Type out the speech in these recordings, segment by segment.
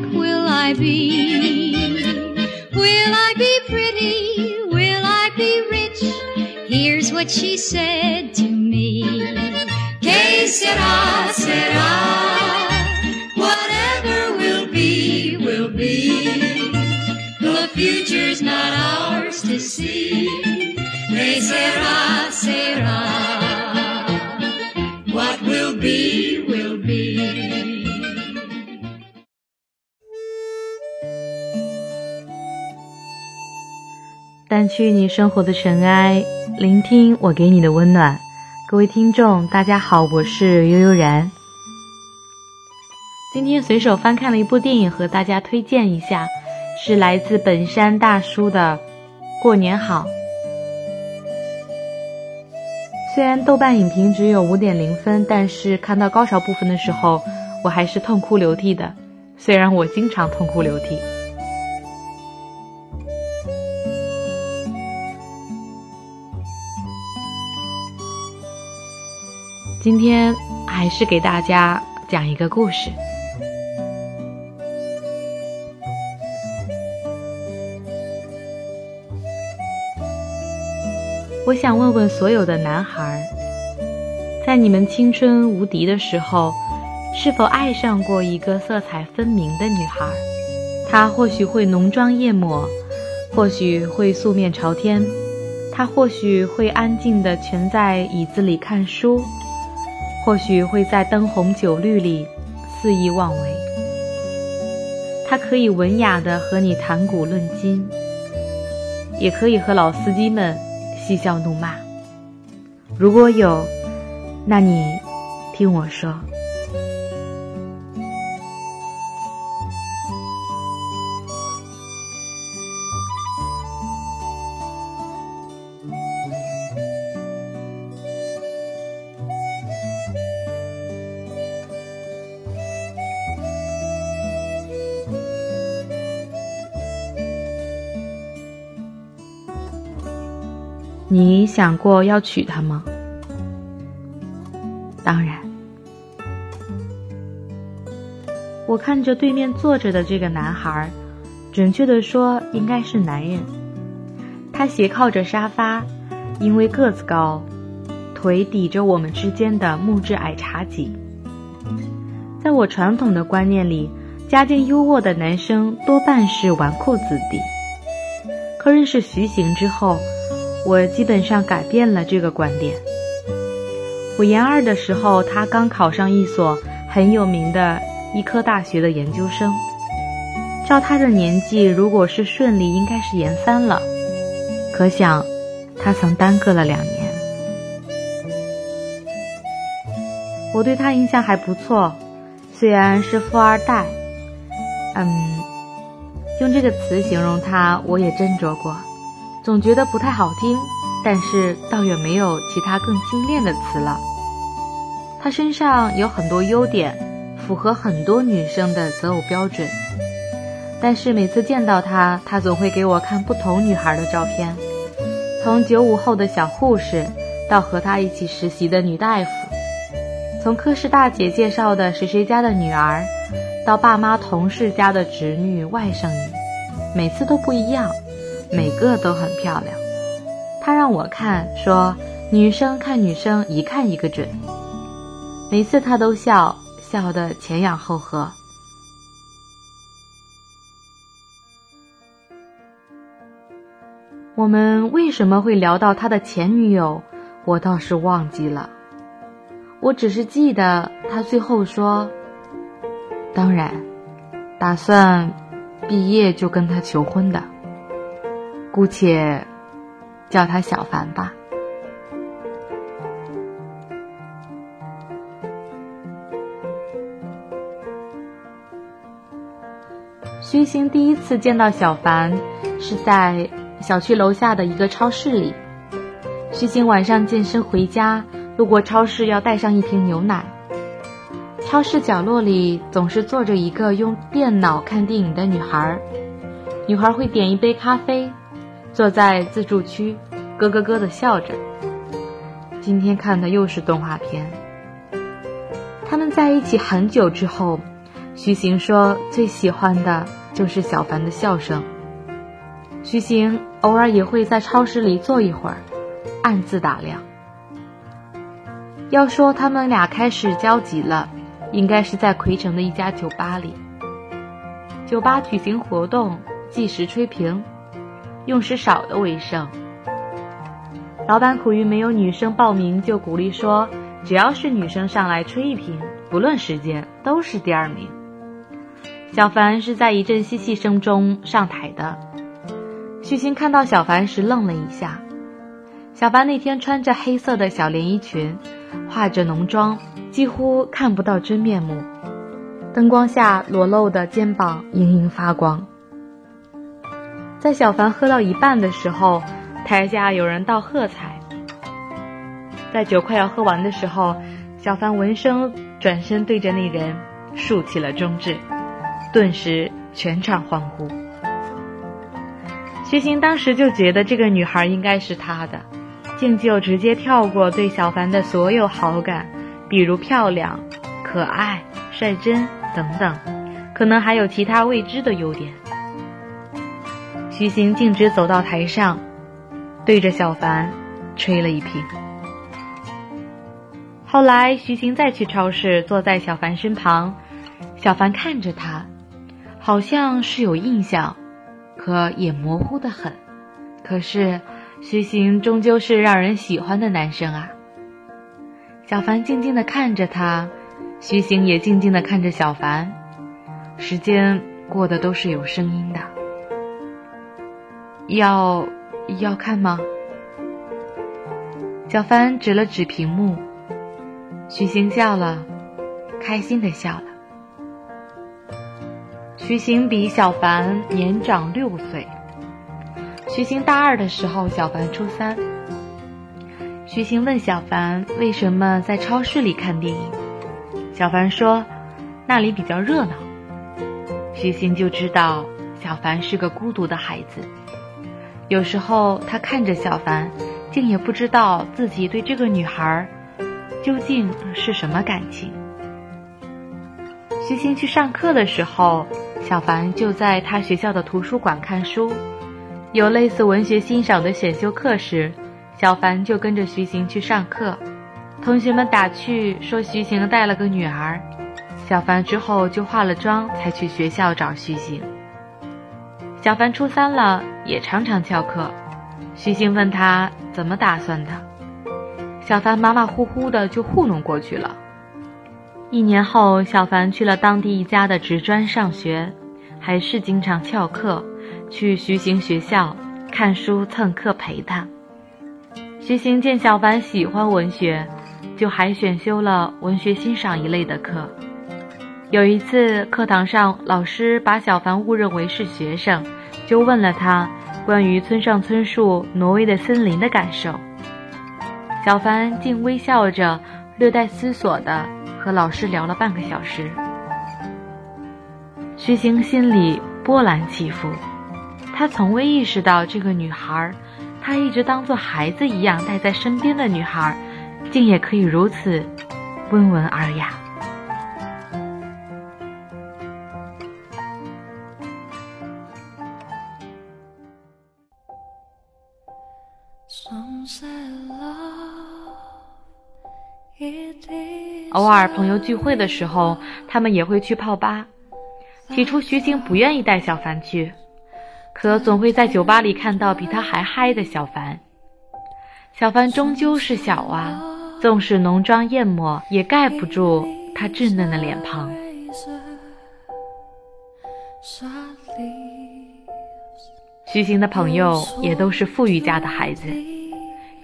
what will I be? Will I be pretty? Will I be rich? Here's what she said to me. Que sera, sera. Whatever will be, will be. The future's not ours to see. Que sera, sera. 掸去你生活的尘埃，聆听我给你的温暖。各位听众，大家好，我是悠悠然。今天随手翻看了一部电影，和大家推荐一下，是来自本山大叔的《过年好》。虽然豆瓣影评只有五点零分，但是看到高潮部分的时候，我还是痛哭流涕的。虽然我经常痛哭流涕。今天还是给大家讲一个故事。我想问问所有的男孩，在你们青春无敌的时候，是否爱上过一个色彩分明的女孩？她或许会浓妆艳抹，或许会素面朝天，她或许会安静的蜷在椅子里看书。或许会在灯红酒绿里肆意妄为，他可以文雅的和你谈古论今，也可以和老司机们嬉笑怒骂。如果有，那你听我说。你想过要娶她吗？当然。我看着对面坐着的这个男孩，准确的说应该是男人。他斜靠着沙发，因为个子高，腿抵着我们之间的木质矮茶几。在我传统的观念里，家境优渥的男生多半是纨绔子弟。可认识徐行之后。我基本上改变了这个观点。我研二的时候，他刚考上一所很有名的医科大学的研究生。照他的年纪，如果是顺利，应该是研三了。可想，他曾耽搁了两年。我对他印象还不错，虽然是富二代。嗯，用这个词形容他，我也斟酌过。总觉得不太好听，但是倒也没有其他更精炼的词了。他身上有很多优点，符合很多女生的择偶标准。但是每次见到他，他总会给我看不同女孩的照片，从九五后的小护士，到和他一起实习的女大夫，从科室大姐介绍的谁谁家的女儿，到爸妈同事家的侄女、外甥女，每次都不一样。每个都很漂亮，他让我看，说女生看女生一看一个准。每次他都笑笑得前仰后合。我们为什么会聊到他的前女友？我倒是忘记了，我只是记得他最后说：“当然，打算毕业就跟他求婚的。”姑且叫他小凡吧。虚心第一次见到小凡是在小区楼下的一个超市里。虚心晚上健身回家，路过超市要带上一瓶牛奶。超市角落里总是坐着一个用电脑看电影的女孩，女孩会点一杯咖啡。坐在自助区，咯咯咯的笑着。今天看的又是动画片。他们在一起很久之后，徐行说最喜欢的就是小凡的笑声。徐行偶尔也会在超市里坐一会儿，暗自打量。要说他们俩开始交集了，应该是在奎城的一家酒吧里。酒吧举行活动，计时吹瓶，用时少的为胜。老板苦于没有女生报名，就鼓励说：“只要是女生上来吹一瓶，不论时间，都是第二名。”小凡是在一阵嬉戏声中上台的。徐星看到小凡时愣了一下。小凡那天穿着黑色的小连衣裙。化着浓妆，几乎看不到真面目。灯光下裸露的肩膀莹莹发光。在小凡喝到一半的时候，台下有人道喝彩。在酒快要喝完的时候，小凡闻声转身对着那人竖起了中指，顿时全场欢呼。徐行当时就觉得这个女孩应该是他的。竟就直接跳过对小凡的所有好感，比如漂亮、可爱、率真等等，可能还有其他未知的优点。徐行径直走到台上，对着小凡吹了一瓶。后来，徐行再去超市，坐在小凡身旁，小凡看着他，好像是有印象，可也模糊的很。可是。徐行终究是让人喜欢的男生啊。小凡静静地看着他，徐行也静静地看着小凡。时间过得都是有声音的。要要看吗？小凡指了指屏幕。徐行笑了，开心的笑了。徐行比小凡年长六岁。徐行大二的时候，小凡初三。徐行问小凡为什么在超市里看电影，小凡说那里比较热闹。徐行就知道小凡是个孤独的孩子。有时候他看着小凡，竟也不知道自己对这个女孩究竟是什么感情。徐行去上课的时候，小凡就在他学校的图书馆看书。有类似文学欣赏的选修课时，小凡就跟着徐行去上课。同学们打趣说徐行带了个女儿。小凡之后就化了妆才去学校找徐行。小凡初三了，也常常翘课。徐行问他怎么打算的，小凡马马虎虎的就糊弄过去了。一年后，小凡去了当地一家的职专上学，还是经常翘课。去徐行学校看书蹭课陪他。徐行见小凡喜欢文学，就还选修了文学欣赏一类的课。有一次课堂上，老师把小凡误认为是学生，就问了他关于村上春树《挪威的森林》的感受。小凡竟微笑着，略带思索的和老师聊了半个小时。徐行心里波澜起伏。他从未意识到这个女孩，他一直当做孩子一样带在身边的女孩，竟也可以如此温文尔雅。偶尔朋友聚会的时候，他们也会去泡吧。起初，徐晴不愿意带小凡去。可总会在酒吧里看到比他还嗨的小凡。小凡终究是小啊，纵使浓妆艳抹，也盖不住他稚嫩的脸庞。徐行的朋友也都是富裕家的孩子，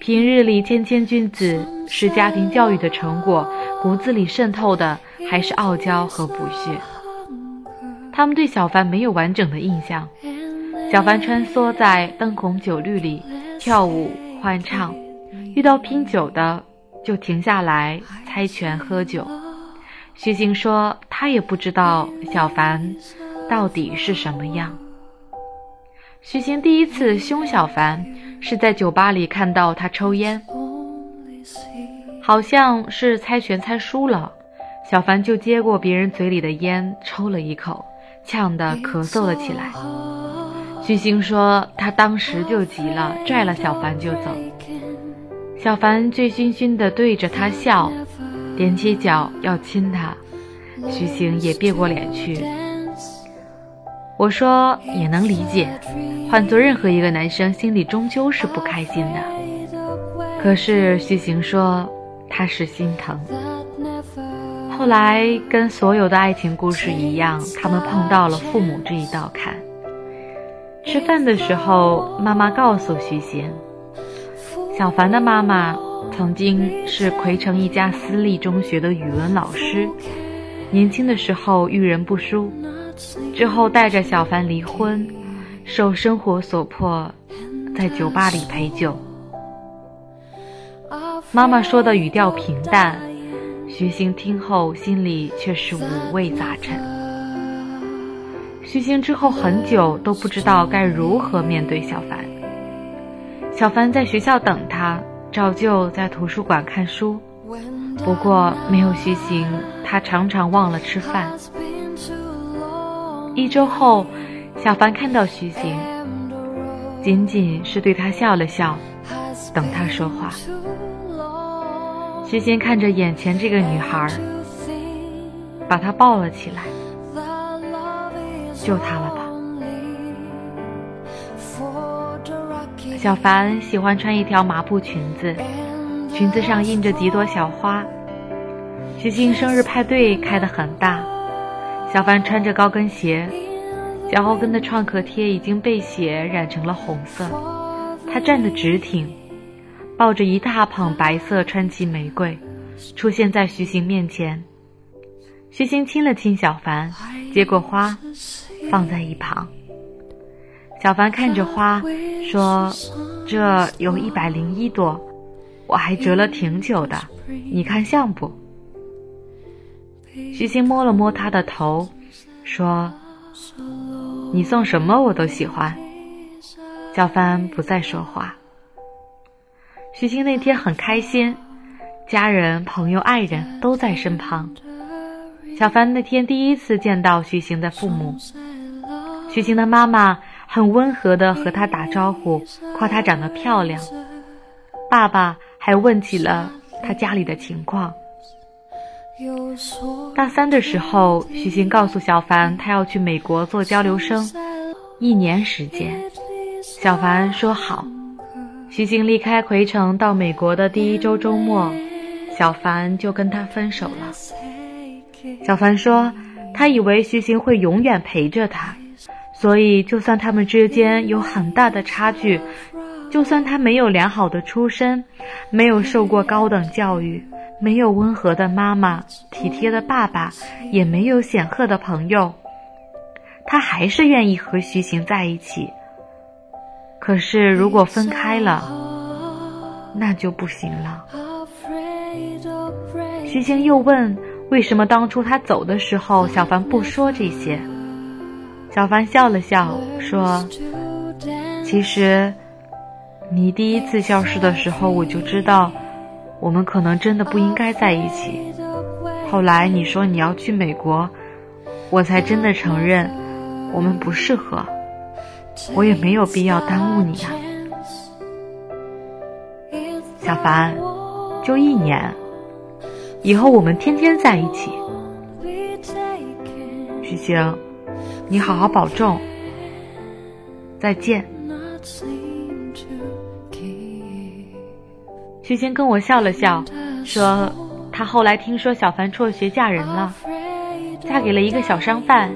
平日里谦谦君子，是家庭教育的成果，骨子里渗透的还是傲娇和不屑。他们对小凡没有完整的印象。小凡穿梭在灯红酒绿里跳舞欢唱，遇到拼酒的就停下来猜拳喝酒。徐行说他也不知道小凡到底是什么样。徐行第一次凶小凡是在酒吧里看到他抽烟，好像是猜拳猜输了，小凡就接过别人嘴里的烟抽了一口，呛得咳嗽了起来。徐星说他当时就急了，拽了小凡就走。小凡醉醺醺地对着他笑，踮起脚要亲他，徐星也别过脸去。我说也能理解，换做任何一个男生心里终究是不开心的。可是徐行说他是心疼。后来跟所有的爱情故事一样，他们碰到了父母这一道坎。吃饭的时候，妈妈告诉徐行。小凡的妈妈曾经是葵城一家私立中学的语文老师，年轻的时候遇人不淑，之后带着小凡离婚，受生活所迫，在酒吧里陪酒。妈妈说的语调平淡，徐星听后心里却是五味杂陈。徐星之后很久都不知道该如何面对小凡。小凡在学校等他，照旧在图书馆看书。不过没有徐行，他常常忘了吃饭。一周后，小凡看到徐行，仅仅是对他笑了笑，等他说话。徐行看着眼前这个女孩，把她抱了起来，就她了吧。小凡喜欢穿一条麻布裙子，裙子上印着几朵小花。徐静生日派对开得很大，小凡穿着高跟鞋，脚后跟的创可贴已经被血染成了红色。他站得直挺，抱着一大捧白色川崎玫瑰，出现在徐行面前。徐行亲了亲小凡，接过花，放在一旁。小凡看着花，说：“这有一百零一朵，我还折了挺久的，你看像不？”徐星摸了摸他的头，说：“你送什么我都喜欢。”小帆不再说话。徐星那天很开心，家人、朋友、爱人都在身旁。小凡那天第一次见到徐行的父母，徐行的妈妈。很温和的和他打招呼，夸他长得漂亮。爸爸还问起了他家里的情况。大三的时候，徐星告诉小凡，他要去美国做交流生，一年时间。小凡说好。徐星离开葵城到美国的第一周周末，小凡就跟他分手了。小凡说，他以为徐星会永远陪着他。所以，就算他们之间有很大的差距，就算他没有良好的出身，没有受过高等教育，没有温和的妈妈、体贴的爸爸，也没有显赫的朋友，他还是愿意和徐行在一起。可是，如果分开了，那就不行了。徐行又问：“为什么当初他走的时候，小凡不说这些？”小凡笑了笑，说：“其实，你第一次消失的时候，我就知道，我们可能真的不应该在一起。后来你说你要去美国，我才真的承认，我们不适合。我也没有必要耽误你啊，小凡，就一年，以后我们天天在一起。徐星。”你好好保重，再见。徐星跟我笑了笑，说他后来听说小凡辍学嫁人了，嫁给了一个小商贩。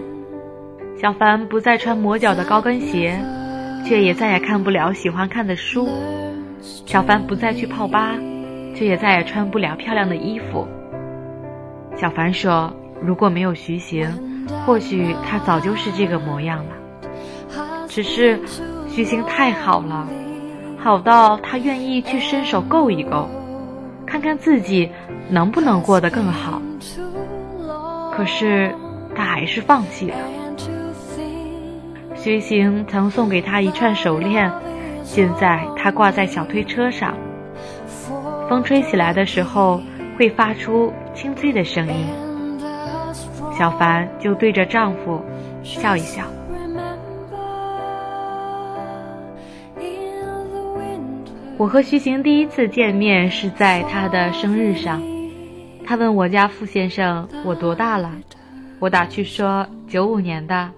小凡不再穿磨脚的高跟鞋，却也再也看不了喜欢看的书。小凡不再去泡吧，却也再也穿不了漂亮的衣服。小凡说：“如果没有徐行。”或许他早就是这个模样了，只是徐行太好了，好到他愿意去伸手够一够，看看自己能不能过得更好。可是他还是放弃了。徐行曾送给他一串手链，现在他挂在小推车上，风吹起来的时候会发出清脆的声音。小凡就对着丈夫笑一笑。我和徐行第一次见面是在他的生日上，他问我家傅先生我多大了，我打趣说九五年的，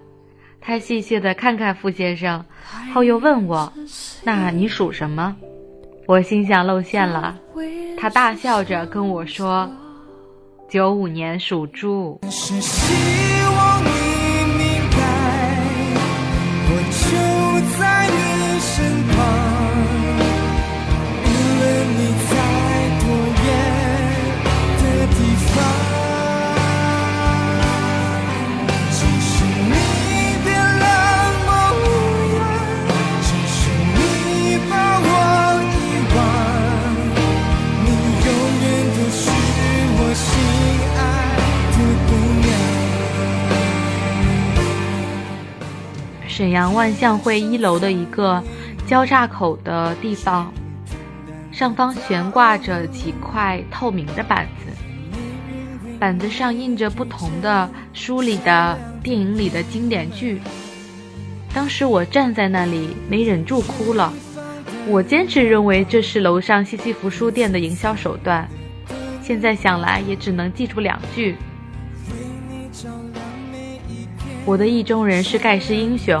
他戏谑的看看傅先生，后又问我，那你属什么？我心想露馅了，他大笑着跟我说，九五年属猪。阳万象汇一楼的一个交叉口的地方，上方悬挂着几块透明的板子，板子上印着不同的书里的、电影里的经典剧。当时我站在那里，没忍住哭了。我坚持认为这是楼上西西弗书店的营销手段，现在想来也只能记住两句。我的意中人是盖世英雄，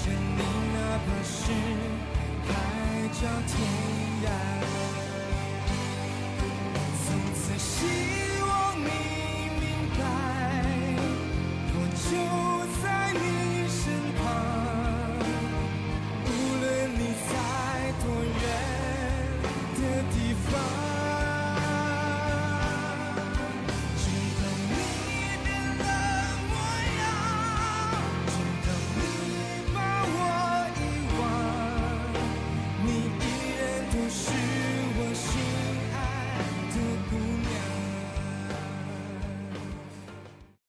牵你哪怕是海角天涯。